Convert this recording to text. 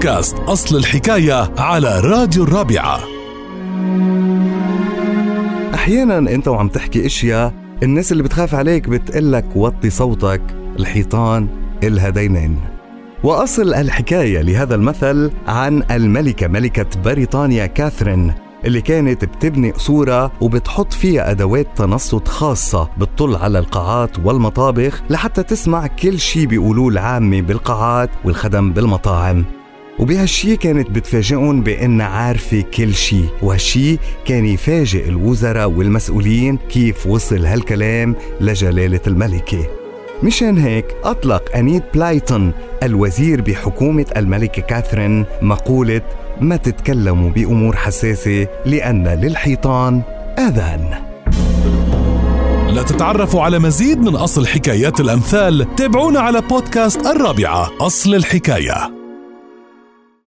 بودكاست أصل الحكاية على راديو الرابعة. أحيانا أنت وعم تحكي إشياء الناس اللي بتخاف عليك بتقلك وطي صوتك الحيطان إلها دينين وأصل الحكاية لهذا المثل عن الملكة ملكة بريطانيا كاثرين اللي كانت بتبني قصورها وبتحط فيها أدوات تنصت خاصة بتطل على القاعات والمطابخ لحتى تسمع كل شي بيقولوه العامة بالقاعات والخدم بالمطاعم. وبهالشي كانت بتفاجئهم بأنها عارفة كل شي وهالشي كان يفاجئ الوزراء والمسؤولين كيف وصل هالكلام لجلالة الملكة. مشان هيك أطلق أنيد بلايتون الوزير بحكومة الملكة كاثرين مقولة ما تتكلموا بأمور حساسة لأن للحيطان آذان لتتعرفوا على مزيد من أصل حكايات الأمثال تابعونا على بودكاست الرابعة أصل الحكاية.